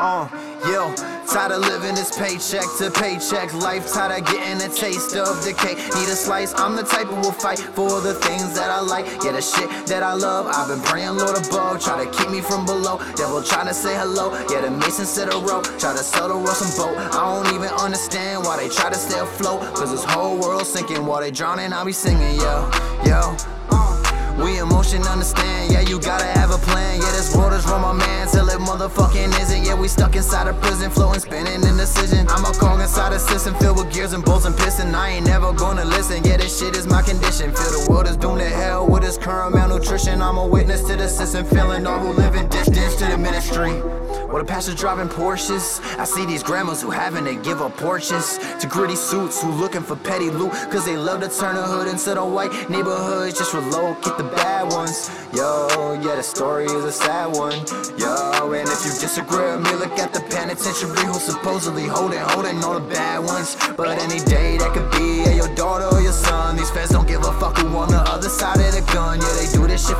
Uh, yo, tired of living this paycheck to paycheck life. Tired of getting a taste of decay. Need a slice. I'm the type who will fight for the things that I like. Yeah, the shit that I love. I've been praying, Lord above, try to keep me from below. Devil trying to say hello. Yeah, the mason set a rope, try to sell the some boat. I don't even understand why they try to stay afloat. Cause this whole world sinking while they drowning. I'll be singing, yo, yo. We emotion understand, yeah, you gotta have a plan. Yeah, this world is wrong, my man, till it motherfucking isn't. Yeah, we stuck inside a prison, floating, spinning indecision. I'm a cog inside a system filled with gears and bolts and piston. I ain't never gonna listen, yeah, this shit is my condition. Feel the world is doomed to hell with its current malnutrition. I'm a witness to the system, feeling all who live in distance to the ministry. While the pastors driving Porsches, I see these grandmas who having to give up porches to gritty suits who looking for petty loot, cause they love to turn the hood into the white neighborhoods. Just relocate the bad ones. Yo, yeah, the story is a sad one. Yo, and if you disagree with me, look at the penitentiary who's supposedly holding, holding all the bad ones. But any day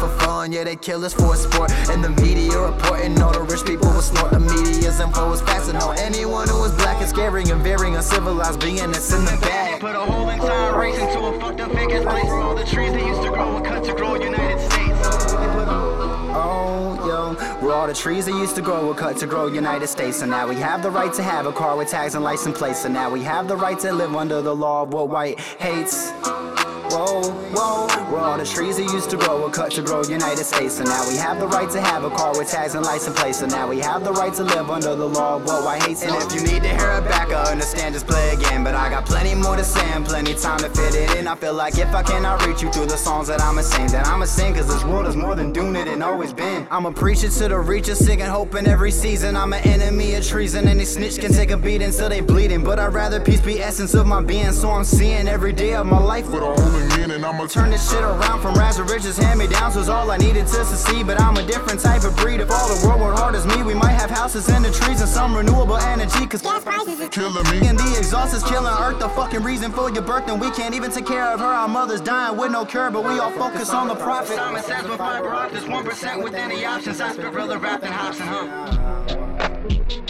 for fun. Yeah, they kill us for a sport. And the media reporting all the rich people will snort the media's info is fast know anyone who is black is scary and very uncivilized being that's in the bag. Put a whole entire race into a fucked up fake ass place. All the trees that used to grow were cut to grow United States. Oh, yo, where all the trees that used to grow were cut to grow United States. And now we have the right to have a car with tags and license plates. And now we have the right to live under the law of what white hates. Whoa, whoa, where all the trees that used to grow were cut to grow United States. And now we have the right to have a car with tags and license plates. And now we have the right to live under the law of what white hates. And if you need to hear it back, I understand, just play again. But I got plenty more to say and plenty time to fit it in. I feel like if I cannot reach you through the songs that I'ma sing, then I'ma sing. Cause this world is more than doomed it and always been. I'm a it to the reacher, singing hope in every season. I'm an enemy of treason. Any snitch can take a beating till they bleeding. But I'd rather peace be essence of my being. So I'm seeing every day of my life with a holy meaning. I'ma turn this shit around from rags to riches. Hand me downs was all I needed to succeed. But I'm a different type of breed. If all the world were hard as me, we might have houses in the trees and some renewable energy. Cause gas prices are killing me. And the exhaust is killing Earth. The fucking reason for your birth. And we can't even take care of her. Our mother's dying with no cure. But we all focus on the profit. Simon says with fiber optics, 1% with any options. I spit realer rap than Hopsin, huh?